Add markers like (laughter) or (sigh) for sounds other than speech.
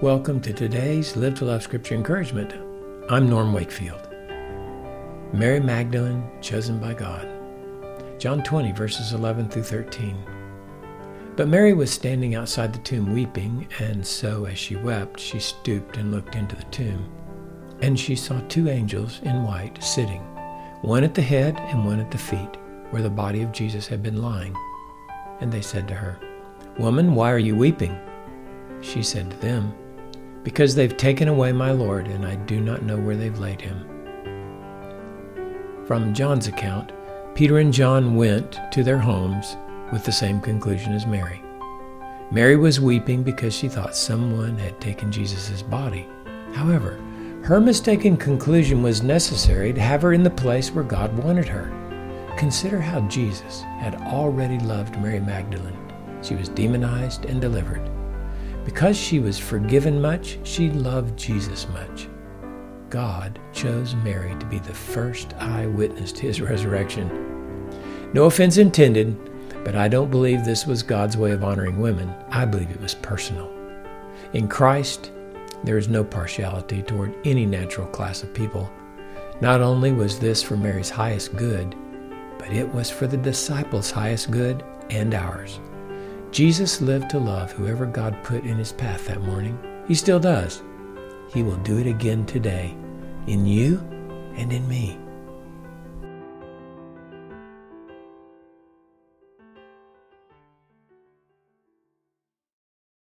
Welcome to today's Live to Love Scripture Encouragement. I'm Norm Wakefield. Mary Magdalene, chosen by God. John 20, verses 11 through 13. But Mary was standing outside the tomb weeping, and so as she wept, she stooped and looked into the tomb. And she saw two angels in white sitting, one at the head and one at the feet, where the body of Jesus had been lying. And they said to her, Woman, why are you weeping? She said to them, Because they've taken away my Lord, and I do not know where they've laid him. From John's account, Peter and John went to their homes with the same conclusion as Mary. Mary was weeping because she thought someone had taken Jesus' body. However, her mistaken conclusion was necessary to have her in the place where God wanted her. Consider how Jesus had already loved Mary Magdalene she was demonized and delivered. Because she was forgiven much, she loved Jesus much. God chose Mary to be the first eyewitness to his (laughs) resurrection. No offense intended, but I don't believe this was God's way of honoring women. I believe it was personal. In Christ, there is no partiality toward any natural class of people. Not only was this for Mary's highest good, but it was for the disciples' highest good and ours. Jesus lived to love whoever God put in his path that morning. He still does. He will do it again today, in you and in me.